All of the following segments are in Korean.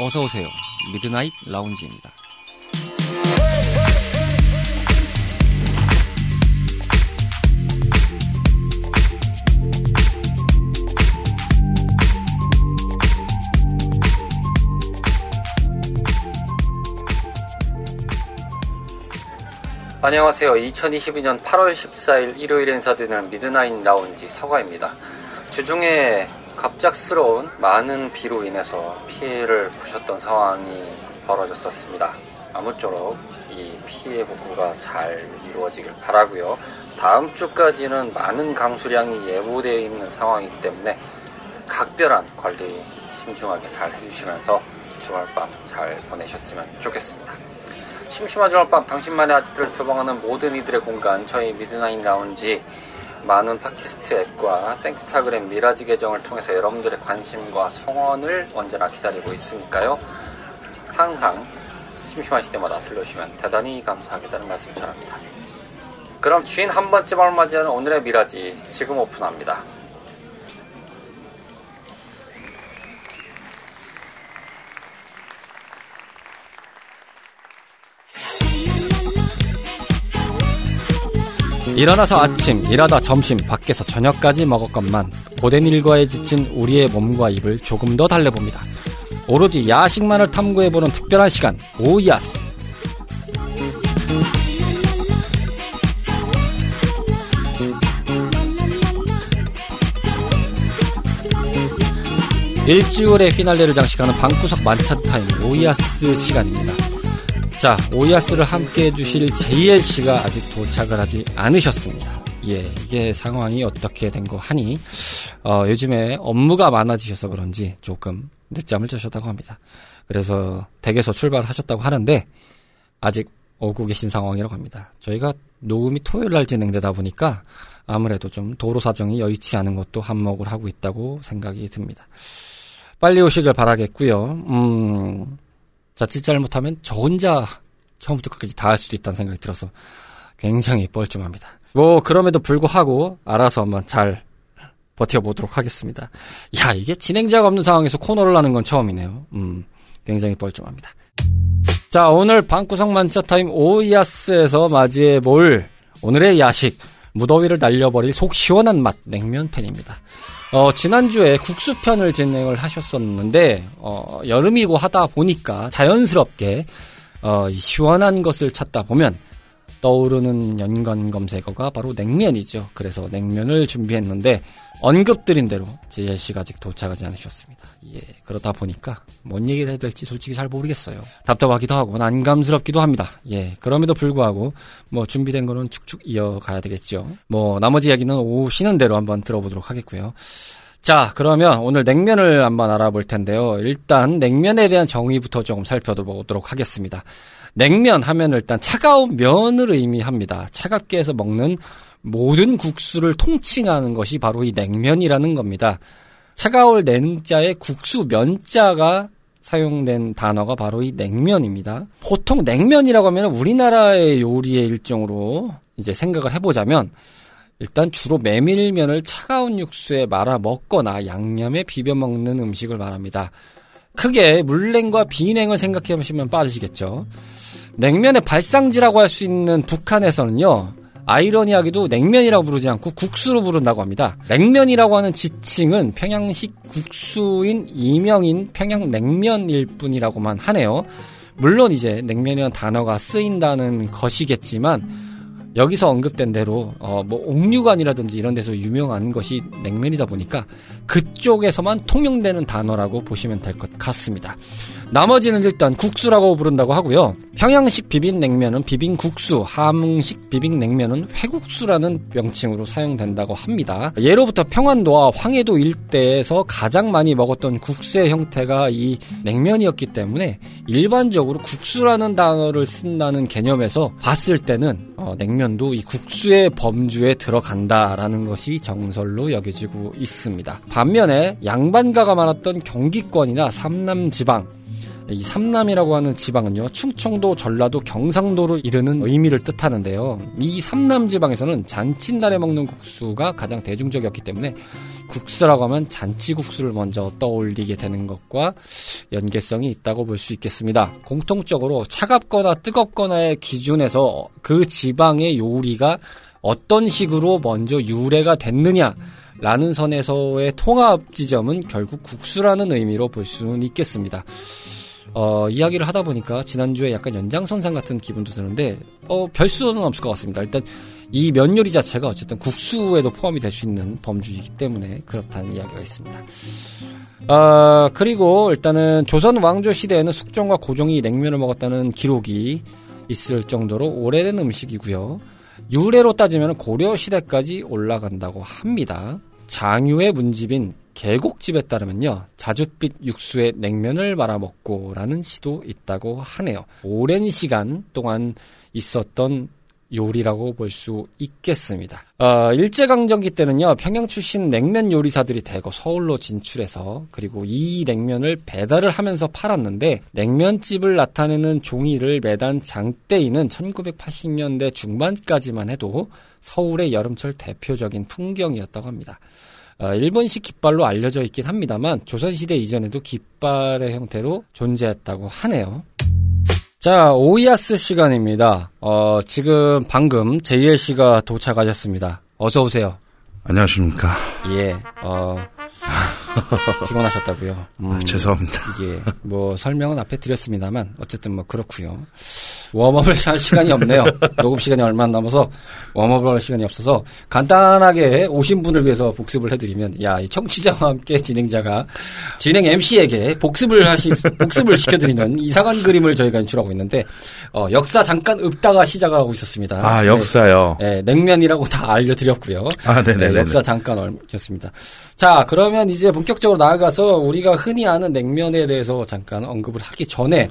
어서 오세요. 미드나잇 라운지입니다. 안녕하세요. 2022년 8월 14일 일요일 행사되는 미드나잇 라운지 서가입니다. 주중에 갑작스러운 많은 비로 인해서 피해를 보셨던 상황이 벌어졌었습니다. 아무쪼록 이 피해 복구가 잘 이루어지길 바라고요. 다음 주까지는 많은 강수량이 예보되어 있는 상황이기 때문에 각별한 관리 신중하게 잘 해주시면서 주말밤 잘 보내셨으면 좋겠습니다. 심심한 주말밤 당신만의 아지트를 표방하는 모든 이들의 공간 저희 미드나잇 라운지 많은 팟캐스트 앱과 땡스타그램 미라지 계정을 통해서 여러분들의 관심과 성원을 언제나 기다리고 있으니까요. 항상 심심하실 때마다 들려주시면 대단히 감사하겠다는 말씀 전합니다. 그럼 주인 한 번째 말 맞이하는 오늘의 미라지 지금 오픈합니다. 일어나서 아침, 일하다 점심, 밖에서 저녁까지 먹었건만 고된 일과에 지친 우리의 몸과 입을 조금 더 달래봅니다. 오로지 야식만을 탐구해보는 특별한 시간, 오야스. 일주일의 피날레를 장식하는 방구석 만찬 타임 오야스 시간입니다. 자, 오야스를 함께 해주실 JL씨가 아직 도착을 하지 않으셨습니다. 예, 이게 상황이 어떻게 된 거 하니, 어, 요즘에 업무가 많아지셔서 그런지 조금 늦잠을 자셨다고 합니다. 그래서 댁에서 출발하셨다고 하는데, 아직 오고 계신 상황이라고 합니다. 저희가 녹음이 토요일 날 진행되다 보니까 아무래도 좀 도로 사정이 여의치 않은 것도 한몫을 하고 있다고 생각이 듭니다. 빨리 오시길 바라겠고요. 음, 자칫 잘못하면 저 혼자 처음부터 끝까지 다 할 수도 있다는 생각이 들어서 굉장히 뻘쭘합니다. 뭐 그럼에도 불구하고 알아서 한번 잘 버텨보도록 하겠습니다. 야 이게 진행자가 없는 상황에서 코너를 하는 건 처음이네요. 음 굉장히 뻘쭘합니다. 자 오늘 방구석 만차 타임 오이아스에서 맞이해 볼 오늘의 야식 무더위를 날려버릴 속 시원한 맛 냉면 팬입니다. 어, 지난주에 국수편을 진행을 하셨었는데, 어, 여름이고 하다 보니까 자연스럽게, 어, 시원한 것을 찾다 보면 떠오르는 연관 검색어가 바로 냉면이죠. 그래서 냉면을 준비했는데, 언급드린 대로 JLC가 아직 도착하지 않으셨습니다. 예, 그러다 보니까 뭔 얘기를 해야 될지 솔직히 잘 모르겠어요. 답답하기도 하고 난감스럽기도 합니다. 예, 그럼에도 불구하고 뭐 준비된 거는 축축 이어가야 되겠죠. 뭐 나머지 이야기는 오시는 대로 한번 들어보도록 하겠고요. 자, 그러면 오늘 냉면을 한번 알아볼 텐데요. 일단 냉면에 대한 정의부터 조금 살펴보도록 하겠습니다. 냉면 하면 일단 차가운 면을 의미합니다. 차갑게 해서 먹는 모든 국수를 통칭하는 것이 바로 이 냉면이라는 겁니다. 차가울 냉자에 국수 면자가 사용된 단어가 바로 이 냉면입니다. 보통 냉면이라고 하면 우리나라의 요리의 일종으로 이제 생각을 해보자면 일단 주로 메밀면을 차가운 육수에 말아 먹거나 양념에 비벼 먹는 음식을 말합니다. 크게 물냉과 비냉을 생각해 보시면 빠지시겠죠. 냉면의 발상지라고 할 수 있는 북한에서는요. 아이러니하게도 냉면이라고 부르지 않고 국수로 부른다고 합니다. 냉면이라고 하는 지칭은 평양식 국수인 이명인 평양냉면일 뿐이라고만 하네요. 물론 이제 냉면이라는 단어가 쓰인다는 것이겠지만 여기서 언급된 대로 어 뭐 옥류관이라든지 이런 데서 유명한 것이 냉면이다 보니까 그쪽에서만 통용되는 단어라고 보시면 될 것 같습니다. 나머지는 일단 국수라고 부른다고 하고요. 평양식 비빔냉면은 비빔국수, 함흥식 비빔냉면은 회국수라는 명칭으로 사용된다고 합니다. 예로부터 평안도와 황해도 일대에서 가장 많이 먹었던 국수의 형태가 이 냉면이었기 때문에 일반적으로 국수라는 단어를 쓴다는 개념에서 봤을 때는 어, 냉면도 이 국수의 범주에 들어간다라는 것이 정설로 여겨지고 있습니다. 반면에 양반가가 많았던 경기권이나 삼남 지방 이 삼남이라고 하는 지방은요, 충청도, 전라도, 경상도로 이르는 의미를 뜻하는데요. 이 삼남 지방에서는 잔칫날에 먹는 국수가 가장 대중적이었기 때문에 국수라고 하면 잔치국수를 먼저 떠올리게 되는 것과 연계성이 있다고 볼 수 있겠습니다. 공통적으로 차갑거나 뜨겁거나의 기준에서 그 지방의 요리가 어떤 식으로 먼저 유래가 됐느냐, 라는 선에서의 통합 지점은 결국 국수라는 의미로 볼 수는 있겠습니다. 어, 이야기를 하다 보니까 지난주에 약간 연장선상 같은 기분도 드는데, 어, 별 수는 없을 것 같습니다. 일단, 이 면 요리 자체가 어쨌든 국수에도 포함이 될 수 있는 범주이기 때문에 그렇다는 이야기가 있습니다. 어, 그리고 일단은 조선 왕조 시대에는 숙종과 고종이 냉면을 먹었다는 기록이 있을 정도로 오래된 음식이고요. 유래로 따지면 고려 시대까지 올라간다고 합니다. 장유의 문집인 계곡집에 따르면요. 자줏빛 육수에 냉면을 말아먹고라는 시도 있다고 하네요. 오랜 시간 동안 있었던 요리라고 볼 수 있겠습니다. 어, 일제강점기 때는요, 평양 출신 냉면 요리사들이 대거 서울로 진출해서, 그리고 이 냉면을 배달을 하면서 팔았는데, 냉면집을 나타내는 종이를 매단 장대인은 1980년대 중반까지만 해도 서울의 여름철 대표적인 풍경이었다고 합니다. 어, 일본식 깃발로 알려져 있긴 합니다만 조선시대 이전에도 깃발의 형태로 존재했다고 하네요. 자, 오이아스 시간입니다. 어, 지금 방금 JL 씨가 도착하셨습니다. 어서 오세요. 안녕하십니까. 예, 어, 피곤하셨다고요. 음, 아, 죄송합니다. 예, 뭐 설명은 앞에 드렸습니다만 어쨌든 뭐 그렇고요. 웜업을 할 시간이 없네요. 녹음 시간이 얼마 안 남아서 웜업을 할 시간이 없어서 간단하게 오신 분을 위해서 복습을 해드리면 야, 이 청취자와 함께 진행자가 진행 MC에게 복습을 하시 복습을 시켜드리는 이상한 그림을 저희가 연출하고 있는데 어, 역사 잠깐 읊다가 시작을 하고 있었습니다. 아, 역사요. 네, 네 냉면이라고 다 알려드렸고요. 아, 네네. 네, 역사 잠깐 얽혔습니다. 자, 그러면 이제 본격적으로 나아가서 우리가 흔히 아는 냉면에 대해서 잠깐 언급을 하기 전에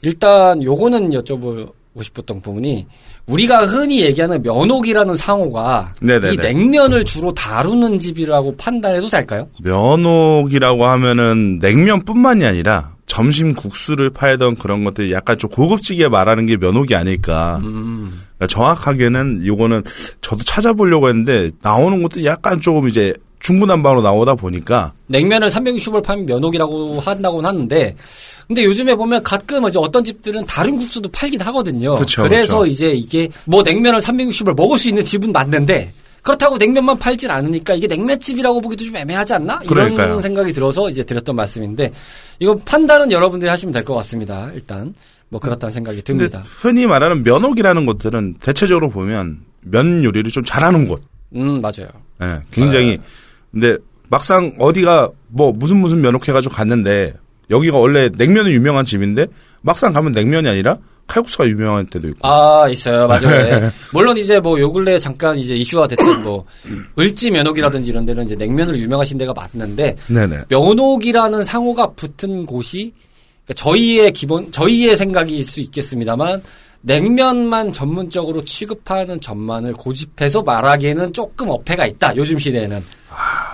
일단 요거는 여쭤보고 싶었던 부분이 우리가 흔히 얘기하는 면옥이라는 상호가 네네네. 이 냉면을 주로 다루는 집이라고 판단해도 될까요? 면옥이라고 하면은 냉면뿐만이 아니라 점심 국수를 팔던 그런 것들 약간 좀 고급지게 말하는 게 면옥이 아닐까. 음. 그러니까 정확하게는 요거는 저도 찾아보려고 했는데 나오는 것도 약간 조금 이제 중구난방으로 나오다 보니까 냉면을 360을 파면 면옥이라고 한다고는 하는데 근데 요즘에 보면 가끔 이제 어떤 집들은 다른 국수도 팔긴 하거든요. 그쵸, 그래서 그쵸. 이제 이게 뭐 냉면을 360을 먹을 수 있는 집은 맞는데 그렇다고 냉면만 팔진 않으니까 이게 냉면집이라고 보기도 좀 애매하지 않나? 이런 그러니까요. 생각이 들어서 이제 드렸던 말씀인데 이거 판단은 여러분들이 하시면 될 것 같습니다. 일단 뭐 그렇다는 생각이 듭니다. 흔히 말하는 면옥이라는 곳들은 대체적으로 보면 면 요리를 좀 잘하는 곳. 음 맞아요. 네, 굉장히 네. 근데 막상 어디가 뭐 무슨 무슨 면옥 해가지고 갔는데 여기가 원래 냉면은 유명한 집인데 막상 가면 냉면이 아니라 칼국수가 유명한 때도 있고. 아, 있어요. 맞아요. 네. 물론 이제 뭐 요 근래 잠깐 이제 이슈화 됐던 뭐 을지 면옥이라든지 이런 데는 이제 냉면으로 유명하신 데가 맞는데 네네. 면옥이라는 상호가 붙은 곳이 그러니까 저희의 기본 저희의 생각일 수 있겠습니다만 냉면만 전문적으로 취급하는 전만을 고집해서 말하기에는 조금 어폐가 있다. 요즘 시대에는.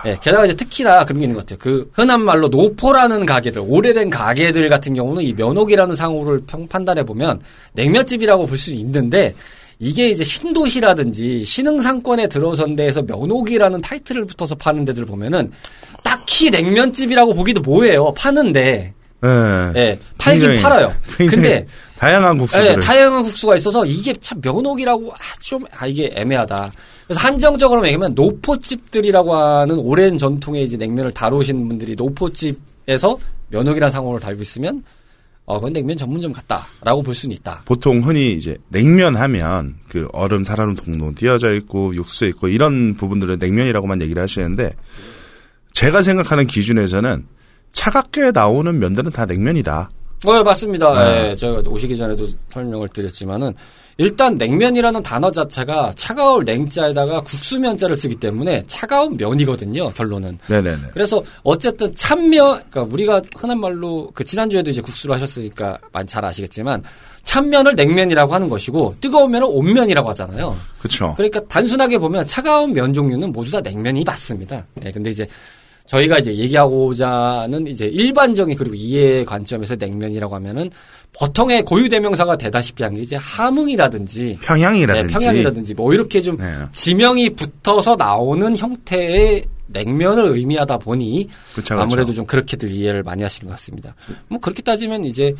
예, 게다가 이제 특히나 그런 게 있는 것 같아요. 그 흔한 말로 노포라는 가게들, 오래된 가게들 같은 경우는 이 면옥이라는 상호를 평 판단해 보면 냉면집이라고 볼 수 있는데 이게 이제 신도시라든지 신흥상권에 들어선 데에서 면옥이라는 타이틀을 붙어서 파는 데들 보면은 딱히 냉면집이라고 보기도 뭐예요. 파는데. 네. 예, 팔긴 굉장히, 팔아요. 굉장히 근데 다양한 국수들. 예, 다양한 국수가 있어서 이게 참 면옥이라고 아, 좀 아, 이게 애매하다. 그래서 한정적으로 얘기하면 노포집들이라고 하는 오랜 전통의 이제 냉면을 다루신 분들이 노포집에서 면옥이라는 상호를 달고 있으면 어, 그건 냉면 전문점 같다라고 볼 수는 있다. 보통 흔히 이제 냉면 하면 그 얼음 살아는 동동 띄어져 있고 육수 있고 이런 부분들은 냉면이라고만 얘기를 하시는데 제가 생각하는 기준에서는 차갑게 나오는 면들은 다 냉면이다. 어, 맞습니다. 네. 예, 제가 오시기 전에도 설명을 드렸지만은 일단 냉면이라는 단어 자체가 차가울 냉자에다가 국수면자를 쓰기 때문에 차가운 면이거든요. 결론은. 네네네. 그래서 어쨌든 찬면, 그러니까 우리가 흔한 말로 그 지난주에도 이제 국수를 하셨으니까 많이 잘 아시겠지만 찬면을 냉면이라고 하는 것이고 뜨거운 면을 온면이라고 하잖아요. 그렇죠. 그러니까 단순하게 보면 차가운 면 종류는 모두 다 냉면이 맞습니다. 네, 근데 이제 저희가 이제 얘기하고자 하는 이제 일반적인 그리고 이해 관점에서 냉면이라고 하면은 보통의 고유 대명사가 되다시피 한 게 이제 함흥이라든지 평양이라든지 네, 평양이라든지 뭐 이렇게 좀 네. 지명이 붙어서 나오는 형태의 냉면을 의미하다 보니 그쵸, 그쵸. 아무래도 좀 그렇게들 이해를 많이 하시는 것 같습니다. 뭐 그렇게 따지면 이제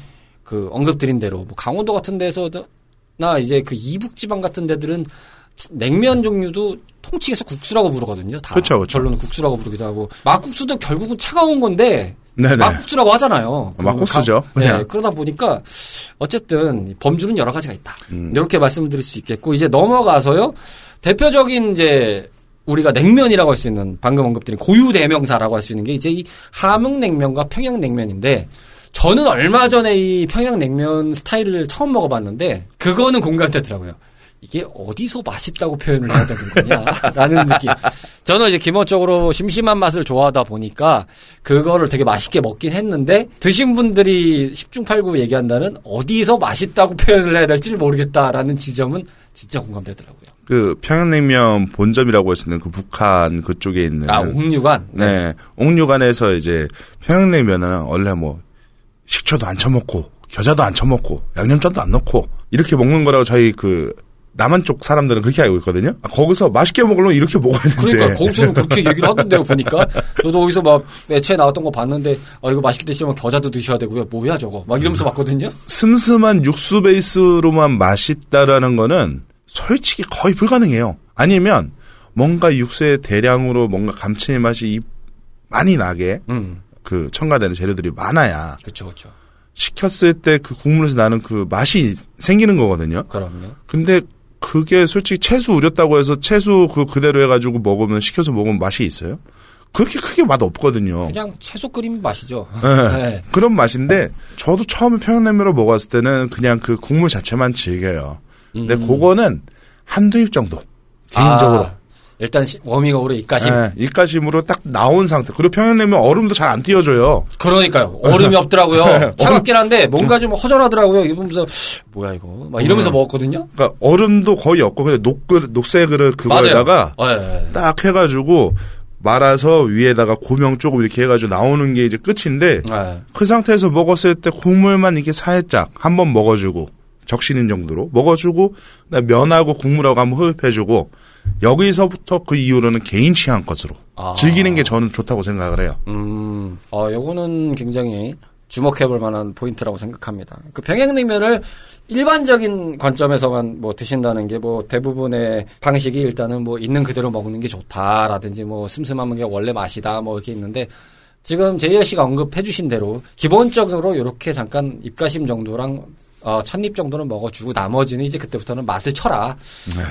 그 언급드린 대로 뭐 강원도 같은 데서나 이제 그 이북 지방 같은 데들은 냉면 종류도 통칭해서 국수라고 부르거든요. 다 그쵸, 그쵸. 결론은 국수라고 부르기도 하고 막국수도 결국은 차가운 건데 네네. 막국수라고 하잖아요. 막국수죠. 가- 네. 그러다 보니까 어쨌든 범주는 여러 가지가 있다. 음. 이렇게 말씀드릴 수 있겠고 이제 넘어가서요. 대표적인 이제 우리가 냉면이라고 할 수 있는 방금 언급드린 고유 대명사라고 할 수 있는 게 이제 이 함흥냉면과 평양냉면인데 저는 얼마 전에 이 평양냉면 스타일을 처음 먹어봤는데 그거는 공감되더라고요. 이게 어디서 맛있다고 표현을 해야 되는 거냐라는 느낌. 저는 이제 기본적으로 심심한 맛을 좋아하다 보니까 그거를 되게 맛있게 먹긴 했는데 드신 분들이 10중 8구 얘기한다는 어디서 맛있다고 표현을 해야 될지 모르겠다라는 지점은 진짜 공감되더라고요. 그 평양냉면 본점이라고 할수 있는 그 북한 그쪽에 있는 아, 옥류관? 네. 옥류관에서 이제 평양냉면은 원래 뭐 식초도 안 쳐먹고 겨자도 안 쳐먹고 양념장도 안 넣고 이렇게 먹는 거라고 저희 그 남한 쪽 사람들은 그렇게 알고 있거든요. 아, 거기서 맛있게 먹으려면 이렇게 먹어야 되는데. 그러니까 거기서는 그렇게 얘기를 하던데요 보니까 저도 어디서 막 매체에 나왔던 거 봤는데 아 이거 맛있게 드시려면 겨자도 드셔야 되고요 뭐야 저거 막 이러면서 봤거든요 슴슴한 육수 베이스로만 맛있다라는 거는 솔직히 거의 불가능해요. 아니면 뭔가 육수에 대량으로 뭔가 감칠맛이 이- 많이 나게 음 그 첨가되는 재료들이 많아야 그쵸 그쵸 식혔을 때 그 국물에서 나는 그 맛이 생기는 거거든요. 그럼요 근데 그게 솔직히 채수 우렸다고 해서 채수 그 그대로 해가지고 먹으면 식혀서 먹으면 맛이 있어요? 그렇게 크게 맛 없거든요. 그냥 채소 끓인 맛이죠 네. 네. 그런 맛인데 저도 처음에 평양냉면을 먹었을 때는 그냥 그 국물 자체만 즐겨요. 근데 음. 그거는 한두 입 정도 개인적으로 아, 일단 시- 워밍업으로 입가심 예, 입가심으로 딱 나온 상태. 그리고 평양냉면 얼음도 잘 안 띄워줘요. 그러니까요 얼음이 없더라고요 차갑긴 한데 뭔가 좀 허전하더라고요 이거 보면서 뭐야 이거 막 이러면서 음. 먹었거든요 그러니까 얼음도 거의 없고 그냥 녹그 녹색을 그거에다가 네, 네. 딱 해가지고 말아서 위에다가 고명 조금 이렇게 해가지고 나오는 게 이제 끝인데 네. 그 상태에서 먹었을 때 국물만 이렇게 살짝 한 번 먹어주고 적시는 정도로 먹어주고 면하고 국물하고 한번 흡입해주고 여기서부터 그 이후로는 개인 취향 것으로 아. 즐기는 게 저는 좋다고 생각을 해요. 음, 어, 요거는 굉장히 주목해볼 만한 포인트라고 생각합니다. 그 평양냉면을 일반적인 관점에서만 뭐 드신다는 게 뭐 대부분의 방식이 일단은 뭐 있는 그대로 먹는 게 좋다라든지 뭐 슴슴한 게 원래 맛이다 뭐 이렇게 있는데 지금 제이어 씨가 언급해주신 대로 기본적으로 이렇게 잠깐 입가심 정도랑 어, 첫입 정도는 먹어주고 나머지는 이제 그때부터는 맛을 쳐라.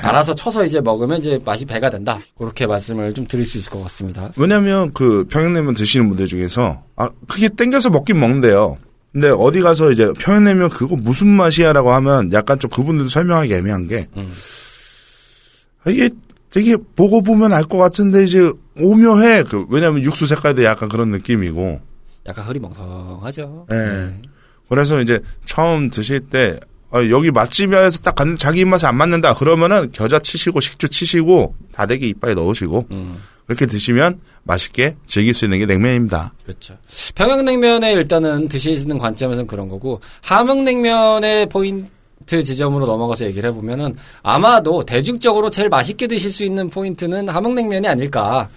알아서 쳐서 이제 먹으면 이제 맛이 배가 된다. 그렇게 말씀을 좀 드릴 수 있을 것 같습니다. 왜냐면 그 평양냉면 드시는 분들 중에서 아 그게 땡겨서 먹긴 먹는데요. 근데 어디 가서 이제 평양냉면 그거 무슨 맛이야라고 하면 약간 좀 그분들도 설명하기 애매한 게 음. 아, 이게 되게 보고 보면 알 것 같은데 이제 오묘해. 그 왜냐면 육수 색깔도 약간 그런 느낌이고. 약간 흐리멍텅하죠. 예. 그래서 이제 처음 드실 때 아, 여기 맛집에서 딱 갔는데 자기 입맛에 안 맞는다 그러면은 겨자 치시고 식초 치시고 다대기 이빨에 넣으시고 음, 그렇게 드시면 맛있게 즐길 수 있는 게 냉면입니다. 그렇죠. 평양냉면에 일단은 드시는 관점에서는 그런 거고 함흥냉면의 포인트 지점으로 넘어가서 얘기를 해보면은 아마도 대중적으로 제일 맛있게 드실 수 있는 포인트는 함흥냉면이 아닐까.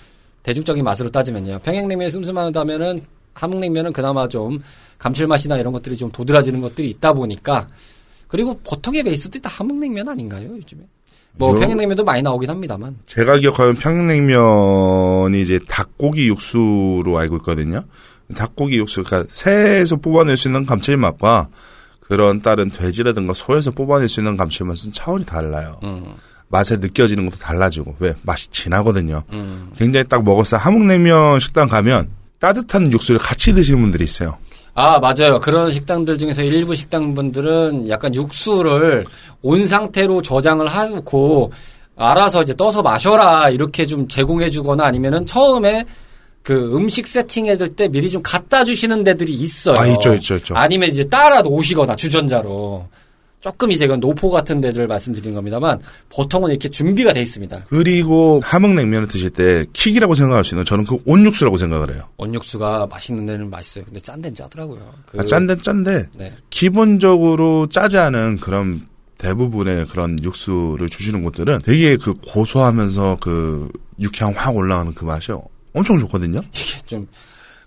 대중적인 맛으로 따지면요. 평양냉면이 슴슴하다면은 함흥냉면은 그나마 좀 감칠맛이나 이런 것들이 좀 도드라지는 것들이 있다 보니까 그리고 보통의 베이스도 다 함흥냉면 아닌가요 요즘에? 뭐 요- 평양냉면도 많이 나오긴 합니다만. 제가 기억하는 평양냉면이 이제 닭고기 육수로 알고 있거든요. 닭고기 육수, 그러니까 새에서 뽑아낼 수 있는 감칠맛과 그런 다른 돼지라든가 소에서 뽑아낼 수 있는 감칠맛은 차원이 달라요. 음, 맛에 느껴지는 것도 달라지고 왜 맛이 진하거든요. 음. 굉장히 딱 먹었을 때 함흥냉면 식당 가면 따뜻한 육수를 같이 드시는 분들이 있어요. 아, 맞아요. 그런 식당들 중에서 일부 식당분들은 약간 육수를 온 상태로 저장을 하고 알아서 이제 떠서 마셔라 이렇게 좀 제공해 주거나 아니면은 처음에 그 음식 세팅해 둘 때 미리 좀 갖다 주시는 데들이 있어요. 아, 있죠, 있죠, 있죠. 아니면 이제 따라 놓으시거나 주전자로. 조금 이제 그 노포 같은 데들 말씀드리는 겁니다만 보통은 이렇게 준비가 돼 있습니다. 그리고 함흥냉면을 드실 때 킥이라고 생각할 수 있는 저는 그 온육수라고 생각을 해요. 온육수가 맛있는 데는 맛있어요. 근데 짠 데는 짜더라고요. 그, 아, 짠데 짠데 네. 기본적으로 짜지 않은 그런 대부분의 그런 육수를 주시는 곳들은 되게 그 고소하면서 그 육향 확 올라가는 그 맛이 엄청 좋거든요. 이게 좀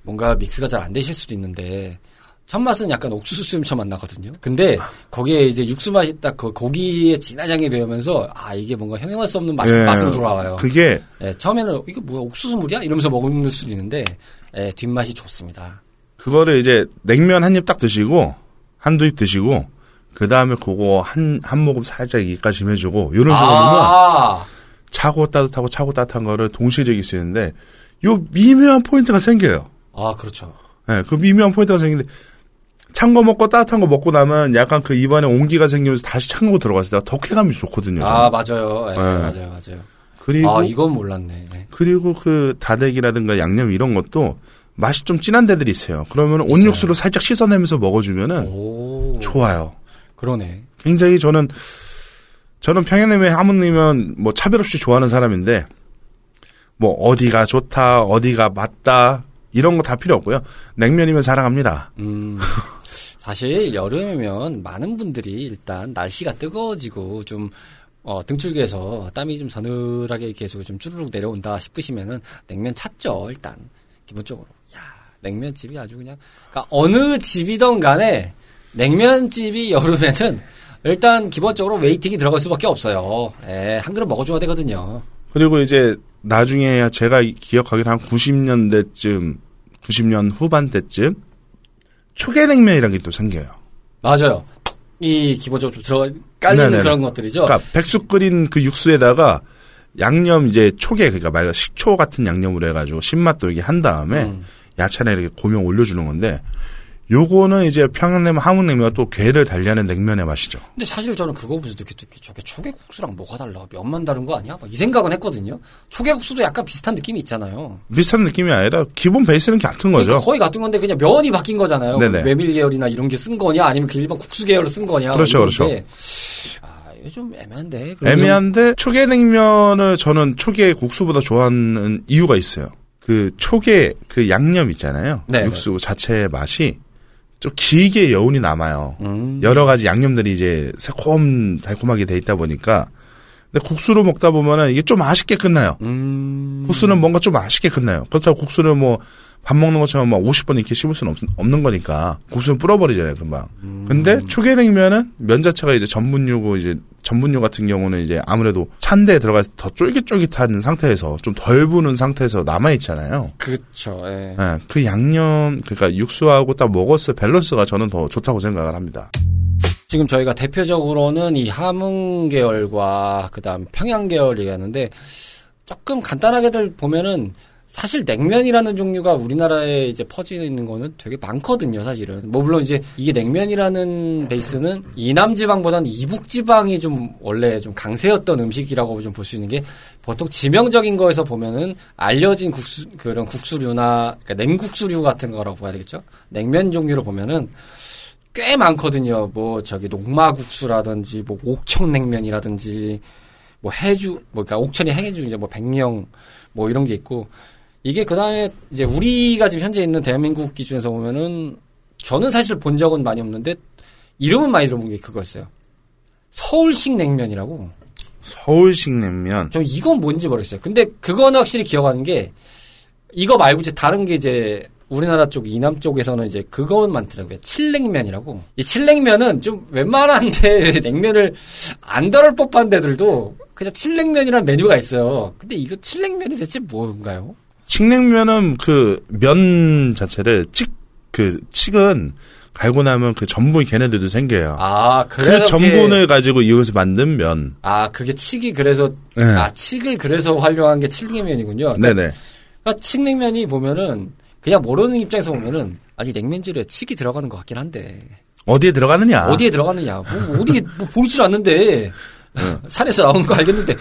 뭔가 믹스가 잘 안 되실 수도 있는데 첫 맛은 약간 옥수수 수염차 맛 나거든요. 근데 거기에 이제 육수 맛이 딱 그 고기에 진하장에 배우면서 아 이게 뭔가 형용할 수 없는 맛, 예, 맛으로 돌아와요. 그게 예, 처음에는 이게 뭐야 옥수수 물이야 이러면서 먹는 수도 있는데 예, 뒷맛이 좋습니다. 그거를 이제 냉면 한 입 딱 드시고 한두 입 드시고 그 다음에 그거 한 한 모금 살짝 이까지 해주고 이런 식으로 아, 차고 따뜻하고 차고 따뜻한 거를 동시에 즐길 수 있는데 요 미묘한 포인트가 생겨요. 아 그렇죠. 예, 그 미묘한 포인트가 생기는데 찬 거 먹고 따뜻한 거 먹고 나면 약간 그 입안에 온기가 생기면서 다시 찬 거 들어갔을 때 더 쾌감이 좋거든요. 아 저는. 맞아요. 예, 네. 맞아요, 맞아요. 그리고 아 이건 몰랐네. 예. 그리고 그 다대기라든가 양념 이런 것도 맛이 좀 진한 데들이 있어요. 그러면 온육수로 살짝 씻어내면서 먹어주면은 오, 좋아요. 그러네. 굉장히 저는 저는 평양냉면 하모님은 뭐 차별 없이 좋아하는 사람인데 뭐 어디가 좋다 어디가 맞다 이런 거 다 필요 없고요. 냉면이면 사랑합니다. 음, 사실 여름이면 많은 분들이 일단 날씨가 뜨거워지고 좀 어, 등줄기에서 땀이 좀 서늘하게 계속 좀 쭈르륵 내려온다 싶으시면은 냉면 찾죠 일단 기본적으로. 야 냉면집이 아주 그냥 그러니까 어느 집이든 간에 냉면집이 여름에는 일단 기본적으로 웨이팅이 들어갈 수밖에 없어요. 예, 한 그릇 먹어줘야 되거든요. 그리고 이제 나중에 제가 기억하기로 한 90년대쯤 90년 후반 때쯤 초계냉면이라는 게 또 생겨요. 맞아요. 이 기본적으로 좀 들어 깔리는 네네네. 그런 것들이죠. 그러니까 백숙 끓인 그 육수에다가 양념 이제 초계 그러니까 말 식초 같은 양념으로 해가지고 신맛도 이게 한 다음에 음. 야채나 이렇게 고명 올려주는 건데 요거는 이제 평양냉면 함흥냉면과 또 괴를 달리하는 냉면의 맛이죠. 근데 사실 저는 그거 보면서 느꼈 게 저게 초계국수랑 뭐가 달라? 면만 다른 거 아니야? 막이 생각은 했거든요. 초계국수도 약간 비슷한 느낌이 있잖아요. 비슷한 느낌이 아니라 기본 베이스는 같은 거죠. 그러니까 거의 같은 건데 그냥 면이 바뀐 거잖아요. 네네. 메밀 계열이나 이런 게 쓴 거냐 아니면 그 일반 국수 계열로 쓴 거냐. 그렇죠, 그렇죠. 게, 아, 좀 애매한데. 애매한데 초계 냉면을 저는 초계 국수보다 좋아하는 이유가 있어요. 그 초계 그 양념 있잖아요. 네, 육수 자체의 맛이 좀 길게 여운이 남아요. 좀, 음, 여러 가지 양념들이 이제 새콤 달콤하게 돼 있다 보니까 근데 국수로 먹다 보면은 이게 좀 아쉽게 끝나요. 음, 국수는 뭔가 좀 아쉽게 끝나요. 그렇다고 국수는 뭐 밥 먹는 것처럼 막 50번 이렇게 씹을 수는 없, 는 거니까 국수는 불어버리잖아요 금방. 음. 근데 초계냉면은 면 자체가 이제 전분유고 이제 전분유 같은 경우는 이제 아무래도 찬데에 들어가서 더 쫄깃쫄깃한 상태에서 좀 덜 부는 상태에서 남아 있잖아요. 그렇죠. 예. 예, 그 양념 그러니까 육수하고 딱 먹었을 밸런스가 저는 더 좋다고 생각을 합니다. 지금 저희가 대표적으로는 이 함흥 계열과 그다음 평양 계열 얘기하는데 조금 간단하게들 보면은 사실 냉면이라는 종류가 우리나라에 이제 퍼져 있는 거는 되게 많거든요, 사실은. 뭐 물론 이제 이게 냉면이라는 베이스는 이남 지방보다는 이북 지방이 좀 원래 좀 강세였던 음식이라고 좀 볼 수 있는 게 보통 지명적인 거에서 보면은 알려진 국수 그런 국수류나 그러니까 냉국수류 같은 거라고 봐야 되겠죠. 냉면 종류로 보면은 꽤 많거든요. 뭐 저기 녹마국수라든지 뭐 옥천냉면이라든지 뭐 해주 뭐 그러니까 옥천이 해주 이제 뭐 백령 뭐 이런 게 있고 이게 그 다음에 이제 우리가 지금 현재 있는 대한민국 기준에서 보면은 저는 사실 본 적은 많이 없는데 이름은 많이 들어본 게 그거였어요. 서울식 냉면이라고. 서울식 냉면 저 이건 뭔지 모르겠어요. 근데 그거는 확실히 기억하는 게 이거 말고 이제 다른 게 이제 우리나라 쪽 이남 쪽에서는 이제 그건 많더라고요. 칠냉면이라고. 이 칠냉면은 좀 웬만한데 냉면을 안 다룰 법한 데들도 그냥 칠냉면이라는 메뉴가 있어요. 근데 이거 칠냉면이 대체 뭔가요? 칡냉면은 그 면 자체를 찍 그 칡은 갈고 나면 그 전분 걔네들도 생겨요. 아, 그 그래서 그게- 전분을 가지고 이것을 만든 면. 아, 그게 칡이 그래서 네. 아, 칡을 그래서 활용한 게 칠냉면이군요. 그러니까 네네. 그러니까 칡냉면이 보면은 그냥 모르는 입장에서 보면은 아니 냉면질에 칡이 들어가는 것 같긴 한데 어디에 들어가느냐? 어디에 들어가느냐? 뭐, 뭐 어디에 뭐 보이질 않는데 산에서 나오는 거 알겠는데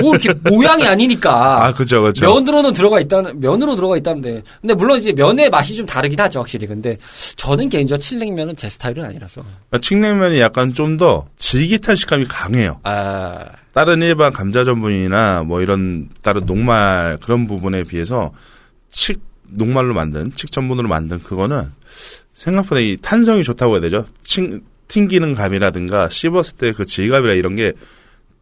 뭐 이렇게 모양이 아니니까. 아, 그죠, 그죠. 면으로는 들어가 있다는 면으로 들어가 있다는데. 근데 물론 이제 면의 맛이 좀 다르긴 하죠, 확실히. 근데 저는 개인적으로 칠냉면은 제 스타일은 아니라서. 칡냉면이 약간 좀 더 질깃한 식감이 강해요. 아, 다른 일반 감자 전분이나 뭐 이런 다른 녹말 그런 부분에 비해서 칡 녹말로 만든 칡 전분으로 만든 그거는 생각보다 이 탄성이 좋다고 해야 되죠. 튕, 튕기는 감이라든가 씹었을 때 그 질감이라 이런 게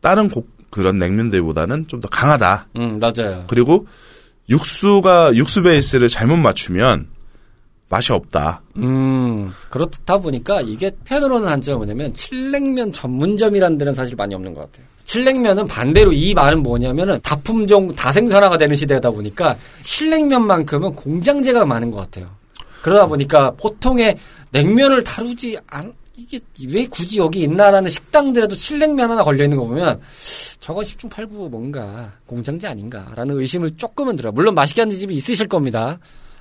다른 곡 그런 냉면들보다는 좀 더 강하다. 음 맞아요. 그리고 육수가 육수 베이스를 잘못 맞추면 맛이 없다. 음 그렇다 보니까 이게 편으로는 한점은 뭐냐면 칠냉면 전문점이라는 데는 사실 많이 없는 것 같아요. 칠냉면은 반대로 이 말은 뭐냐면은 다품종 다생산화가 되는 시대다 보니까 칠냉면만큼은 공장제가 많은 것 같아요. 그러다 보니까 보통의 냉면을 다루지 않 이게 왜 굳이 여기 있나라는 식당들에도 칠냉면 하나 걸려 있는 거 보면 저거 10중 8구 뭔가 공장제 아닌가라는 의심을 조금은 들어요. 물론 맛있게 하는 집이 있으실 겁니다.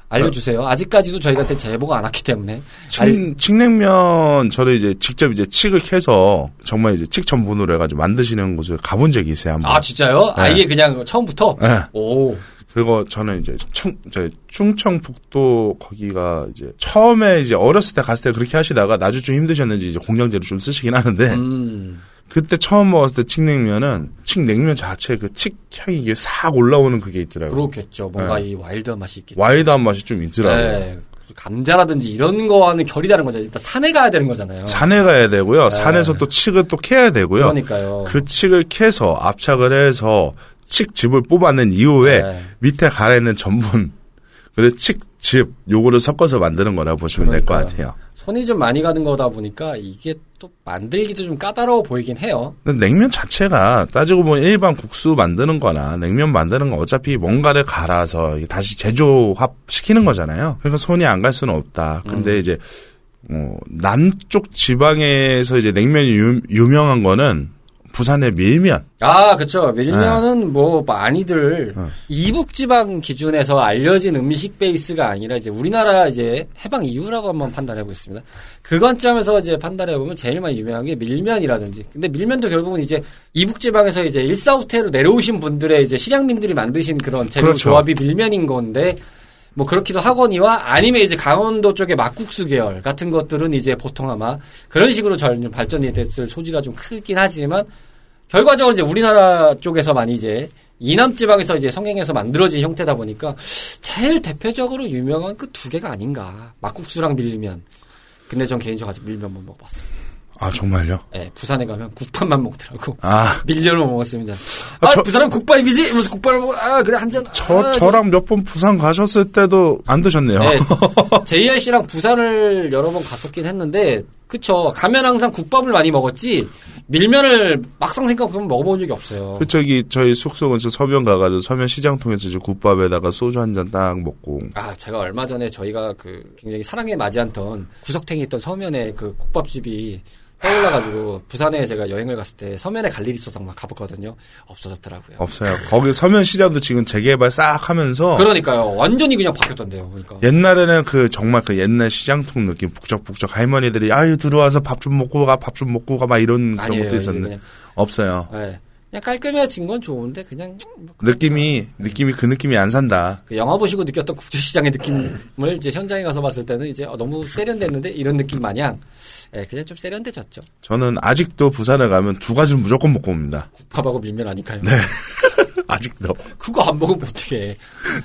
알려주세요. 아직까지도 저희한테 제보가 안 왔기 때문에. 알- 칡, 칡냉면 저를 이제 직접 이제 칡을 캐서 정말 이제 칡 전분으로 해가지고 만드시는 곳을 가본 적이 있어요 한번. 아 진짜요? 네. 아예 그냥 처음부터? 네. 오. 그리고 저는 이제 충, 저 충청북도 거기가 이제 처음에 이제 어렸을 때 갔을 때 그렇게 하시다가 나중에 좀 힘드셨는지 이제 공장제로 좀 쓰시긴 하는데 음. 그때 처음 먹었을 때 칡냉면은 칡냉면 자체 그칡 향이 이게 싹 올라오는 그게 있더라고요. 그렇겠죠. 뭔가 이 와일드한 맛이 있겠죠. 와이드한 맛이 좀 있더라고요. 네. 감자라든지 이런 거와는 결이 다른 거죠. 일단 산에 가야 되는 거잖아요. 산에 가야 되고요. 네. 산에서 또 칡을 또 캐야 되고요. 그러니까요. 그 칡을 캐서 압착을 해서 칡즙을 뽑아낸 이후에 네. 밑에 가라있는 전분 그리고 칡즙 요거를 섞어서 만드는 거라 보시면 될 것. 같아요. 손이 좀 많이 가는 거다 보니까 이게 또 만들기도 좀 까다로워 보이긴 해요. 냉면 자체가 따지고 보면 일반 국수 만드는 거나 냉면 만드는 건 어차피 뭔가를 갈아서 다시 제조합 시키는 거잖아요. 그러니까 손이 안 갈 수는 없다. 근데 음. 이제 어, 남쪽 지방에서 이제 냉면이 유, 유명한 거는 부산의 밀면. 아, 그쵸. 밀면은 뭐 많이들 네. 이북 지방 기준에서 알려진 음식 베이스가 아니라 이제 우리나라 이제 해방 이후라고 한번 판단해 보겠습니다. 그 관점에서 이제 판단해 보면 제일 많이 유명한 게 밀면이라든지. 근데 밀면도 결국은 이제 이북 지방에서 이제 일사후퇴로 내려오신 분들의 이제 실향민들이 만드신 그런 재료 그렇죠. 조합이 밀면인 건데 뭐 그렇기도 하거니와 아니면 이제 강원도 쪽의 막국수 계열 같은 것들은 이제 보통 아마 그런 식으로 전좀 발전이 됐을 소지가 좀 크긴 하지만 결과적으로 이제 우리나라 쪽에서 많이 이제 이남 지방에서 이제 성행해서 만들어진 형태다 보니까 제일 대표적으로 유명한 그 두 개가 아닌가 막국수랑 밀면. 근데 전 개인적으로 아직 밀면 못 먹어봤어요. 아 정말요? 예, 부산에 가면 국밥만 먹더라고. 아 밀면을 못 먹었습니다. 아, 아, 저- 부산은 국밥이지? 이러면서 국밥을 먹어. 아, 그래, 한 잔. 저 아, 저랑 몇 번 부산 가셨을 때도 안 드셨네요. 네, JRC랑 부산을 여러 번 갔었긴 했는데, 그쵸. 가면 항상 국밥을 많이 먹었지, 밀면을 막상 생각해보면 먹어본 적이 없어요. 그 저기 저희 숙소 근처 서면 가가지고 서면 시장 통해서 이제 국밥에다가 소주 한 잔 딱 먹고 아, 제가 얼마 전에 저희가 그 굉장히 사랑에 맞이 않던 구석탱이 있던 서면에 그 국밥집이 떠올라가지고 부산에 제가 여행을 갔을 때 서면에 갈 일이 있어서 막 가봤거든요. 없어졌더라고요. 없어요. 거기 서면 시장도 지금 재개발 싹 하면서 그러니까요. 완전히 그냥 바뀌었던데요. 그러니까. 옛날에는 그 정말 그 옛날 시장통 느낌 북적북적 할머니들이 아유 들어와서 밥 좀 먹고 가 밥 좀 먹고 가 막 이런 그런 아니에요. 것도 있었는데 없어요. 예. 그냥 깔끔해진 건 좋은데 그냥 뭐 느낌이 느낌이 그 느낌이 안 산다. 그 영화 보시고 느꼈던 국제시장의 느낌을 이제 현장에 가서 봤을 때는 이제 어, 너무 세련됐는데 이런 느낌 마냥 예, 그냥 좀 세련돼졌죠. 저는 아직도 부산에 가면 두 가지를 무조건 먹고 옵니다. 국밥하고 밀면 아니까요. 네. 아직도. 그거 안 먹으면 어떡해.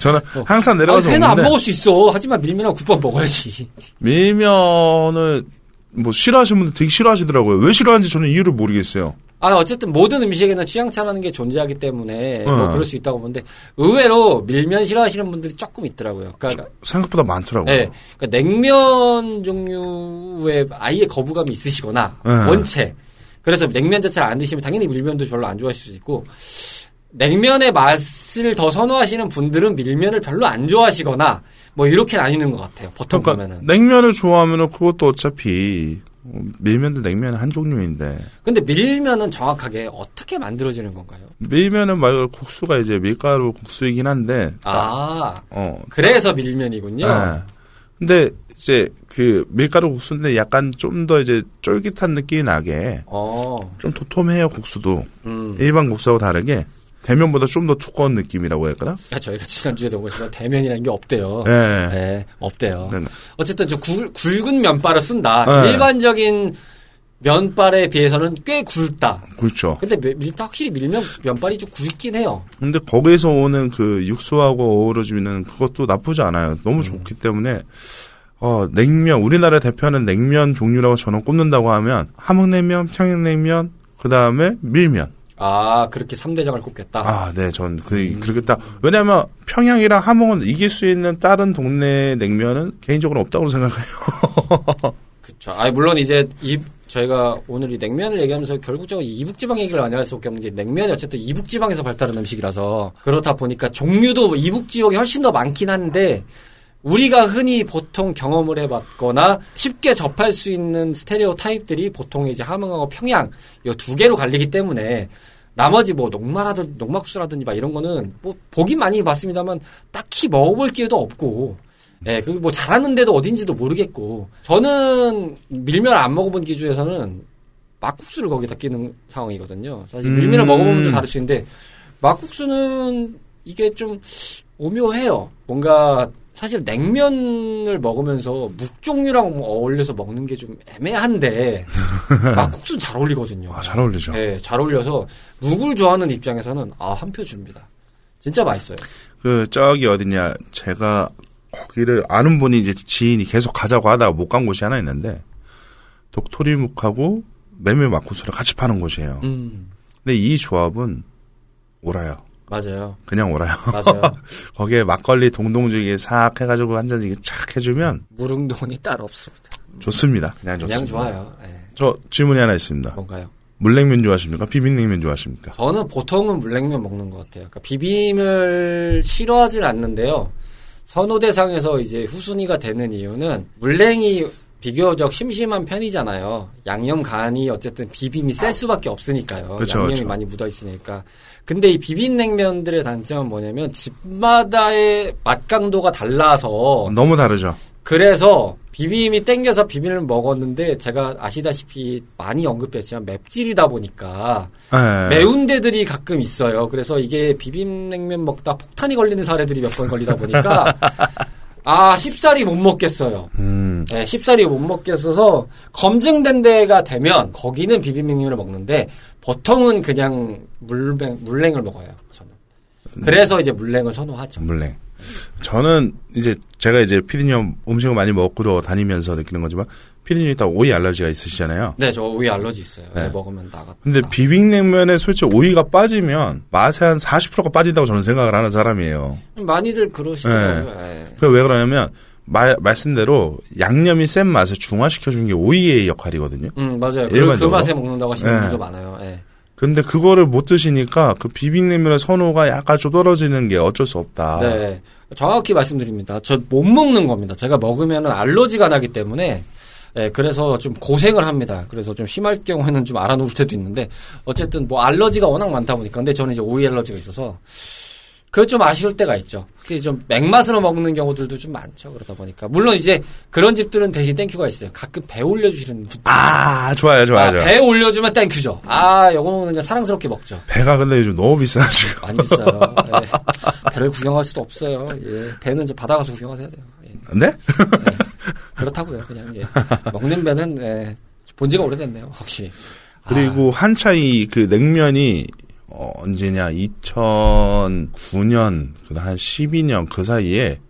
저는 항상 아, 내려가서 회는 안 먹을 수 있어. 하지만 밀면하고 국밥 먹어야지. 밀면을 뭐 싫어하시는 분들 되게 싫어하시더라고요. 왜 싫어하는지 저는 이유를 모르겠어요. 아, 어쨌든 모든 음식에는 취향차라는 게 존재하기 때문에 뭐 어. 그럴 수 있다고 보는데 의외로 밀면 싫어하시는 분들이 조금 있더라고요. 그러니까, 생각보다 많더라고요. 예, 그러니까 냉면 종류에 아예 거부감이 있으시거나 네. 원체 그래서 냉면 자체를 안 드시면 당연히 밀면도 별로 안 좋아하실 수 있고 냉면의 맛을 더 선호하시는 분들은 밀면을 별로 안 좋아하시거나 뭐 이렇게 나뉘는 것 같아요. 보통 그러니까 보면은. 냉면을 좋아하면은 그것도 어차피 어, 밀면도 냉면 한 종류인데 근데 밀면은 정확하게 어떻게 만들어지는 건가요? 밀면은 말 그대로 국수가 이제 밀가루 국수이긴 한데 아, 어 그래서 밀면이군요. 네. 근데 이제 그 밀가루 국수인데 약간 좀 더 이제 쫄깃한 느낌이 나게 어. 좀 도톰해요 국수도 음. 일반 국수하고 다르게 대면보다 좀 더 두꺼운 느낌이라고 해야 할까나? 야, 저희가 지난주에도 보지만 대면이라는 게 없대요. 네. 네, 없대요. 네. 어쨌든 저 굵, 굵은 면발을 쓴다. 네. 일반적인 면발에 비해서는 꽤 굵다. 그렇죠. 근데 밀, 밀- 확실히 밀면 면발이 좀 굵긴 해요. 근데 거기에서 오는 그 육수하고 어우러지면 그것도 나쁘지 않아요. 너무 음. 좋기 때문에 어 냉면 우리나라 대표하는 냉면 종류라고 저는 꼽는다고 하면 함흥냉면, 평양냉면, 그 다음에 밀면. 아, 그렇게 3대장을 꼽겠다. 아, 네, 전 그, 음. 그렇게 딱 왜냐하면 평양이랑 함흥은 이길 수 있는 다른 동네 냉면은 개인적으로 없다고 생각해요. 그쵸. 아, 물론 이제 이, 저희가 오늘 이 냉면을 얘기하면서 결국적으로 이북지방 얘기를 많이 할 수밖에 없는 게 냉면이 어쨌든 이북지방에서 발달한 음식이라서 그렇다 보니까 종류도 이북 지역이 훨씬 더 많긴 한데 우리가 흔히 보통 경험을 해봤거나 쉽게 접할 수 있는 스테레오 타입들이 보통 이제 함흥하고 평양 이 두 개로 갈리기 때문에 나머지 뭐 녹마라든 녹막수라든지 막 이런 거는 뭐 보긴 많이 봤습니다만 딱히 먹어볼 기회도 없고 예, 그리고 뭐 잘하는데도 어딘지도 모르겠고 저는 밀면 안 먹어본 기준에서는 막국수를 거기다 끼는 상황이거든요. 사실 밀면을 음. 먹어보면 좀 다를 수 있는데 막국수는 이게 좀 오묘해요. 뭔가 사실 냉면을 먹으면서 묵 종류랑 뭐 어울려서 먹는 게 좀 애매한데 막국수는 잘 어울리거든요. 아, 잘 어울리죠. 네, 잘 어울려서 묵을 좋아하는 입장에서는 아 한 표 줍니다. 진짜 맛있어요. 그 저기 어디냐 제가 거기를 아는 분이 이제 지인이 계속 가자고 하다가 못 간 곳이 하나 있는데 독토리묵하고 메밀 막국수를 같이 파는 곳이에요. 음, 근데 이 조합은 오라요. 맞아요, 그냥 오라요. 맞아요. 거기에 막걸리 동동주기에 싹 해가지고 한 잔씩 착 해주면 무릉동이 따로 없습니다. 좋습니다. 그냥 그냥 좋습니다. 좋아요. 예, 저 질문이 하나 있습니다. 뭔가요? 물냉면 좋아하십니까? 비빔냉면 좋아하십니까? 저는 보통은 물냉면 먹는 것 같아요. 그러니까 비빔을 싫어하진 않는데요. 선호대상에서 이제 후순위가 되는 이유는 물냉이 비교적 심심한 편이잖아요. 양념 간이 어쨌든 비빔이 셀 수밖에 없으니까요. 그쵸, 양념이 그쵸. 많이 묻어 있으니까. 근데 이 비빔냉면들의 단점은 뭐냐면 집마다의 맛 강도가 달라서 너무 다르죠. 그래서 비빔이 땡겨서 비빔을 먹었는데 제가 아시다시피 많이 언급했지만 맵찔이다 보니까 네. 매운 데들이 가끔 있어요. 그래서 이게 비빔냉면 먹다 폭탄이 걸리는 사례들이 몇 번 걸리다 보니까 아 쉽사리 못 먹겠어요. 음, 네, 쉽사리 못 먹겠어서 검증된 데가 되면 거기는 비빔냉면을 먹는데 보통은 그냥 물냉 물냉을 먹어요. 저는. 그래서 이제 물냉을 선호하죠. 물냉. 저는 이제 제가 이제 피디님 음식을 많이 먹고 다니면서 느끼는 거지만 피디님이 딱 오이 알러지가 있으시잖아요. 네, 저 오이 알러지 있어요. 네, 네. 먹으면 나가. 근데 나- 비빔냉면에 솔직히 오이가 빠지면 맛의 한 40%가 빠진다고 저는 생각을 하는 사람이에요. 많이들 그러시더라고요. 네. 그왜 그러냐면 말, 말씀대로 양념이 센 맛을 중화시켜 준 게 오이의 역할이거든요. 음, 맞아요. 그, 그 일반적으로? 맛에 먹는다고 하시는 네. 분들도 많아요. 예. 근데 그거를 못 드시니까 그 비빔냉면의 선호가 약간 좀 떨어지는 게 어쩔 수 없다. 네. 정확히 말씀드립니다. 저 못 먹는 겁니다. 제가 먹으면 알러지가 나기 때문에 예, 그래서 좀 고생을 합니다. 그래서 좀 심할 경우에는 좀 앓아누울 때도 있는데 어쨌든 뭐 알러지가 워낙 많다 보니까 근데 저는 이제 오이 알러지가 있어서 그게 좀 아쉬울 때가 있죠. 그게 좀 맥맛으로 먹는 경우들도 좀 많죠. 그러다 보니까 물론 이제 그런 집들은 대신 thank you가 있어요. 가끔 배 올려주시는 분들. 아, 좋아요, 좋아요. 아, 좋아요. 배 올려주면 thank you죠. 아, 요거는 그냥 사랑스럽게 먹죠. 배가 근데 요즘 너무 비싸가지고. 많이 비싸요. 예. 배를 구경할 수도 없어요. 예. 배는 이제 바다 가서 구경하셔야 돼요. 예. 네? 그렇다고요. 그냥 예. 먹는 배는 예. 본 지가 오래됐네요. 혹시. 그리고 한차이 그 냉면이 어, 언제냐 2009년 그한 12년 그 사이에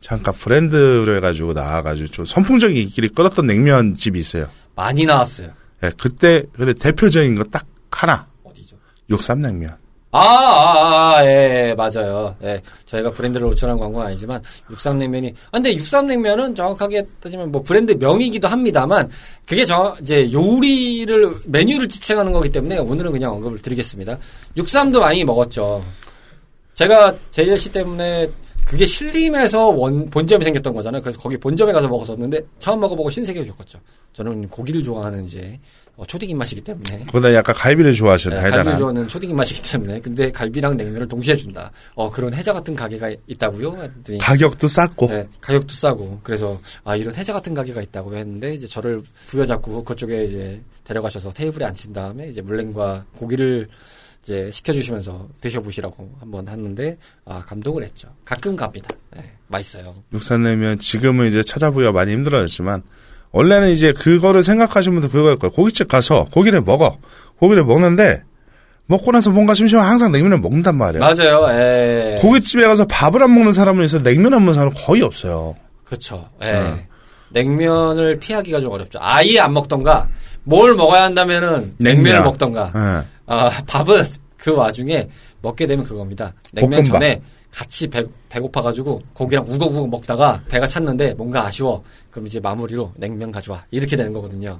잠깐 브랜드로 해가지고 나와가지고 좀 선풍적인 인기를 끌었던 냉면집이 있어요. 많이 나왔어요. 예, 그때 근데 대표적인 거 딱 하나 어디죠? 육삼냉면. 아, 아, 아, 예, 예, 맞아요. 예, 저희가 브랜드를 노출한 광고는 아니지만, 육삼냉면이, 아, 근데 육삼냉면은 정확하게 따지면 뭐 브랜드 명이기도 합니다만, 그게 정, 이제 요리를, 메뉴를 지칭하는 거기 때문에 오늘은 그냥 언급을 드리겠습니다. 육삼도 많이 먹었죠. 제가 JLC 때문에 그게 신림에서 원, 본점이 생겼던 거잖아요. 그래서 거기 본점에 가서 먹었었는데 처음 먹어보고 신세계를 겪었죠. 저는 고기를 좋아하는 이제 어, 초딩 입맛이기 때문에. 거기다 약간 갈비를 좋아하시는 네, 달달한. 갈비를 좋아하는 초딩 입맛이기 때문에. 근데 갈비랑 냉면을 동시에 준다. 어, 그런 해자 같은 가게가 있다고요? 했더니 가격도 쌌고. 네, 가격도 싸고. 그래서 아 이런 해자 같은 가게가 있다고 했는데 이제 저를 부여잡고 그쪽에 이제 데려가셔서 테이블에 앉힌 다음에 이제 물냉과 고기를 이제 시켜주시면서 드셔보시라고 한번 했는데 아 감동을 했죠. 가끔 갑니다. 네, 맛있어요. 육산냉면 지금은 이제 찾아보기가 많이 힘들어졌지만 원래는 이제 그거를 생각하시는 분들 그거일 거예요. 고깃집 가서 고기를 먹어. 고기를 먹는데 먹고 나서 뭔가 심심하면 항상 냉면을 먹는단 말이에요. 맞아요. 예. 고깃집에 가서 밥을 안 먹는 사람은 있어 냉면 안 먹는 사람은 거의 없어요. 그렇죠. 예. 네. 냉면을 피하기가 좀 어렵죠. 아예 안 먹던가 뭘 먹어야 한다면은 냉면을 냉면. 먹던가. 예. 아, 밥은 그 와중에 먹게 되면 그겁니다. 냉면 볶음밥. 전에 같이 배, 배고파가지고 고기랑 우걱우걱 먹다가 배가 찼는데 뭔가 아쉬워. 그럼 이제 마무리로 냉면 가져와. 이렇게 되는 거거든요.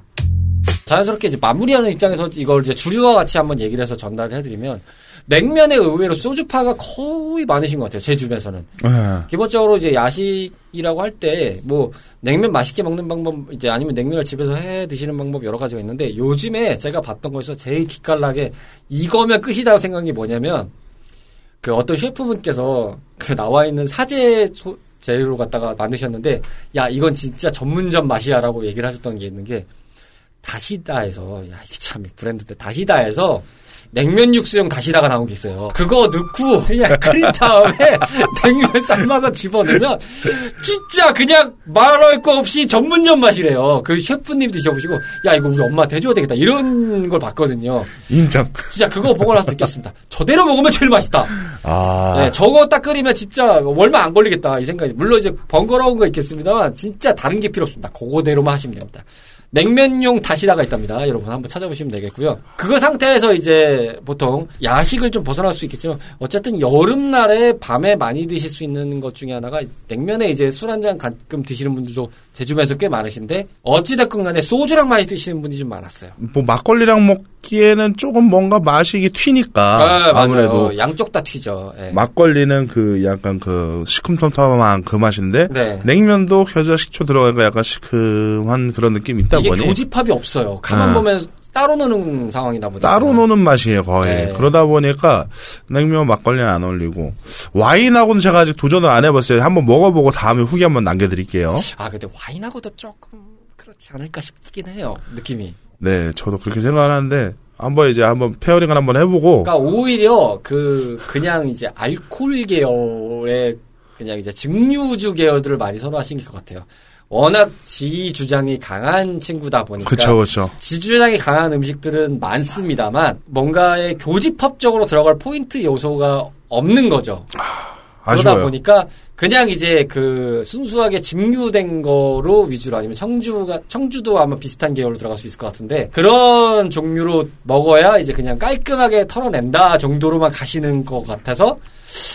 자연스럽게 이제 마무리하는 입장에서 이걸 이제 주류와 같이 한번 얘기를 해서 전달을 해드리면 냉면에 의외로 소주파가 거의 많으신 것 같아요. 제 주변에서는. 예. 기본적으로 이제 야식이라고 할 때 뭐 냉면 맛있게 먹는 방법 이제 아니면 냉면을 집에서 해 드시는 방법 여러 가지가 있는데 요즘에 제가 봤던 거에서 제일 기깔나게 이거면 끝이다고 생각한 게 뭐냐면 그 어떤 셰프분께서 그 나와 있는 사제 소- 재료로 갖다가 만드셨는데 야 이건 진짜 전문점 맛이야라고 얘기를 하셨던 게 있는 게 다시다에서 야 이게 참 브랜드인데 다시다에서 냉면 육수용 다시다가 나온 게 있어요. 그거 넣고 그냥 끓인 다음에 냉면 삶아서 집어넣으면 진짜 그냥 말할 거 없이 전문점 맛이래요. 그 셰프님 드셔보시고 야 이거 우리 엄마한테 해줘야 되겠다 이런 걸 봤거든요. 인정. 진짜 그거 보고 나서 느꼈습니다. 저대로 먹으면 제일 맛있다. 아. 네, 저거 딱 끓이면 진짜 얼마 안 걸리겠다 이 생각이. 물론 이제 번거로운 거 있겠습니다만 진짜 다른 게 필요 없습니다. 그거대로만 하시면 됩니다. 냉면용 다시다가 있답니다. 여러분 한번 찾아보시면 되겠고요. 그거 상태에서 이제 보통 야식을 좀 벗어날 수 있겠지만 어쨌든 여름날에 밤에 많이 드실 수 있는 것 중에 하나가 냉면에 이제 술 한 잔 가끔 드시는 분들도 제 주변에서 꽤 많으신데 어찌됐건 간에 소주랑 많이 드시는 분이 좀 많았어요. 뭐 막걸리랑 먹 기에는 조금 뭔가 맛이 튀니까 아, 맞아요. 아무래도 양쪽 다 튀죠. 예. 막걸리는 그 약간 그 시큼텀텀한 그 맛인데 네. 냉면도 겨자 식초 들어가니까 약간 시큼한 그런 느낌이 있다 이게 보니 교집합이 없어요. 가만 네. 보면 따로 노는 상황이다 보니까. 따로 노는 맛이에요 거의 네. 그러다 보니까 냉면 막걸리는 안 어울리고 와인하고는 제가 아직 도전을 안 해봤어요 한번 먹어보고 다음에 후기 한번 남겨드릴게요 아 근데 와인하고도 조금 그렇지 않을까 싶긴 해요. 느낌이. 네 저도 그렇게 생각하는데 한번 이제 한번 pairing을 한번 해보고 그러니까 오히려 그 그냥 이제 알코올 계열의 그냥 이제 증류주 계열들을 많이 선호하신 것 같아요. 워낙 지 주장이 강한 친구다 보니까 그쵸 그쵸 지 주장이 강한 음식들은 많습니다만 뭔가의 교집합적으로 들어갈 포인트 요소가 없는 거죠. 그러다 아쉬워요 보니까 그냥 이제 그 순수하게 증류된 거로 위주로 아니면 청주가 청주도 아마 비슷한 계열로 들어갈 수 있을 것 같은데 그런 종류로 먹어야 이제 그냥 깔끔하게 털어낸다 정도로만 가시는 것 같아서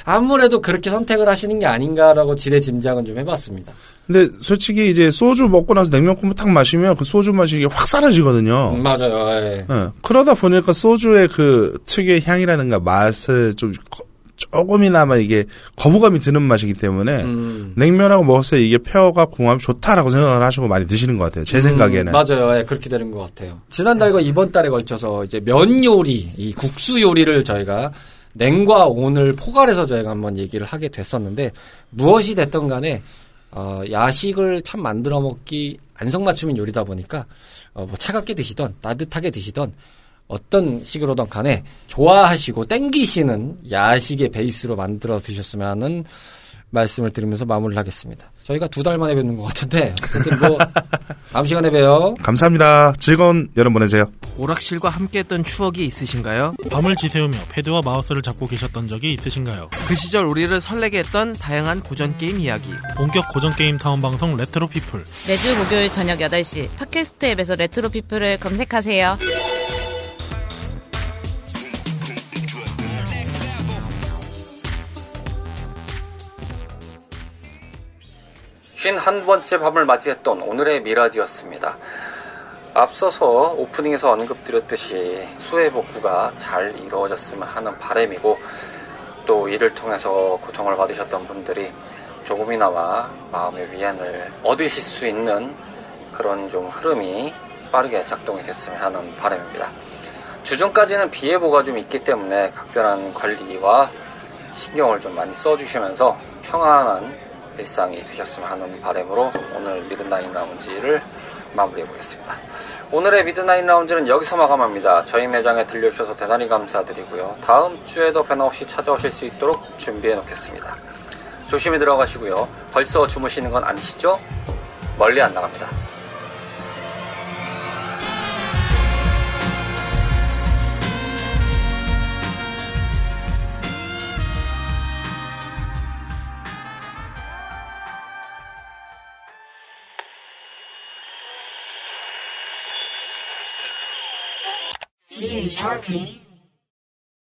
아무래도 그렇게 선택을 하시는 게 아닌가라고 지레 짐작은 좀 해봤습니다. 근데 솔직히 이제 소주 먹고 나서 냉면 국물 탁 마시면 그 소주 맛이 확 사라지거든요 음, 맞아요. 예. 예. 그러다 보니까 소주의 그 특유의 향이라든가 맛을 좀 거- 조금이나마 이게 거부감이 드는 맛이기 때문에 음. 냉면하고 먹었을 때 이게 페어가 궁합이 좋다라고 생각을 하시고 많이 드시는 것 같아요. 제 생각에는. 음, 맞아요. 예, 그렇게 되는 것 같아요. 지난달과 이번 달에 걸쳐서 이제 면 요리, 이 국수 요리를 저희가 냉과 온을 포괄해서 저희가 한번 얘기를 하게 됐었는데 무엇이 됐던 간에 어, 야식을 참 만들어 먹기 안성맞춤인 요리다 보니까 어, 뭐 차갑게 드시던 따뜻하게 드시던 어떤 식으로든 간에 좋아하시고 땡기시는 야식의 베이스로 만들어 드셨으면 하는 말씀을 드리면서 마무리를 하겠습니다. 저희가 두 달 만에 뵙는 것 같은데 어쨌든 뭐 다음 시간에 봬요. 감사합니다. 즐거운 여름 보내세요. 오락실과 함께했던 추억이 있으신가요? 밤을 지새우며 패드와 마우스를 잡고 계셨던 적이 있으신가요? 그 시절 우리를 설레게 했던 다양한 고전 게임 이야기. 본격 고전 게임 타운 방송 레트로 피플. 매주 목요일 저녁 8시 팟캐스트 앱에서 레트로 피플을 검색하세요. 쉰한 번째 밤을 맞이했던 오늘의 미라지였습니다. 앞서서 오프닝에서 언급드렸듯이 수해 복구가 잘 이루어졌으면 하는 바람이고 또 이를 통해서 고통을 받으셨던 분들이 조금이나마 마음의 위안을 얻으실 수 있는 그런 좀 흐름이 빠르게 작동이 됐으면 하는 바람입니다. 주중까지는 비 예보가 좀 있기 때문에 각별한 관리와 신경을 좀 많이 써주시면서 평안한 일상이 되셨으면 하는 바람으로 오늘 미드나잇 라운지를 마무리해 보겠습니다. 오늘의 미드나잇 라운지는 여기서 마감합니다. 저희 매장에 들려주셔서 대단히 감사드리고요. 다음 주에도 변함없이 찾아오실 수 있도록 준비해 놓겠습니다. 조심히 들어가시고요. 벌써 주무시는 건 아니시죠? 멀리 안 나갑니다. CHRP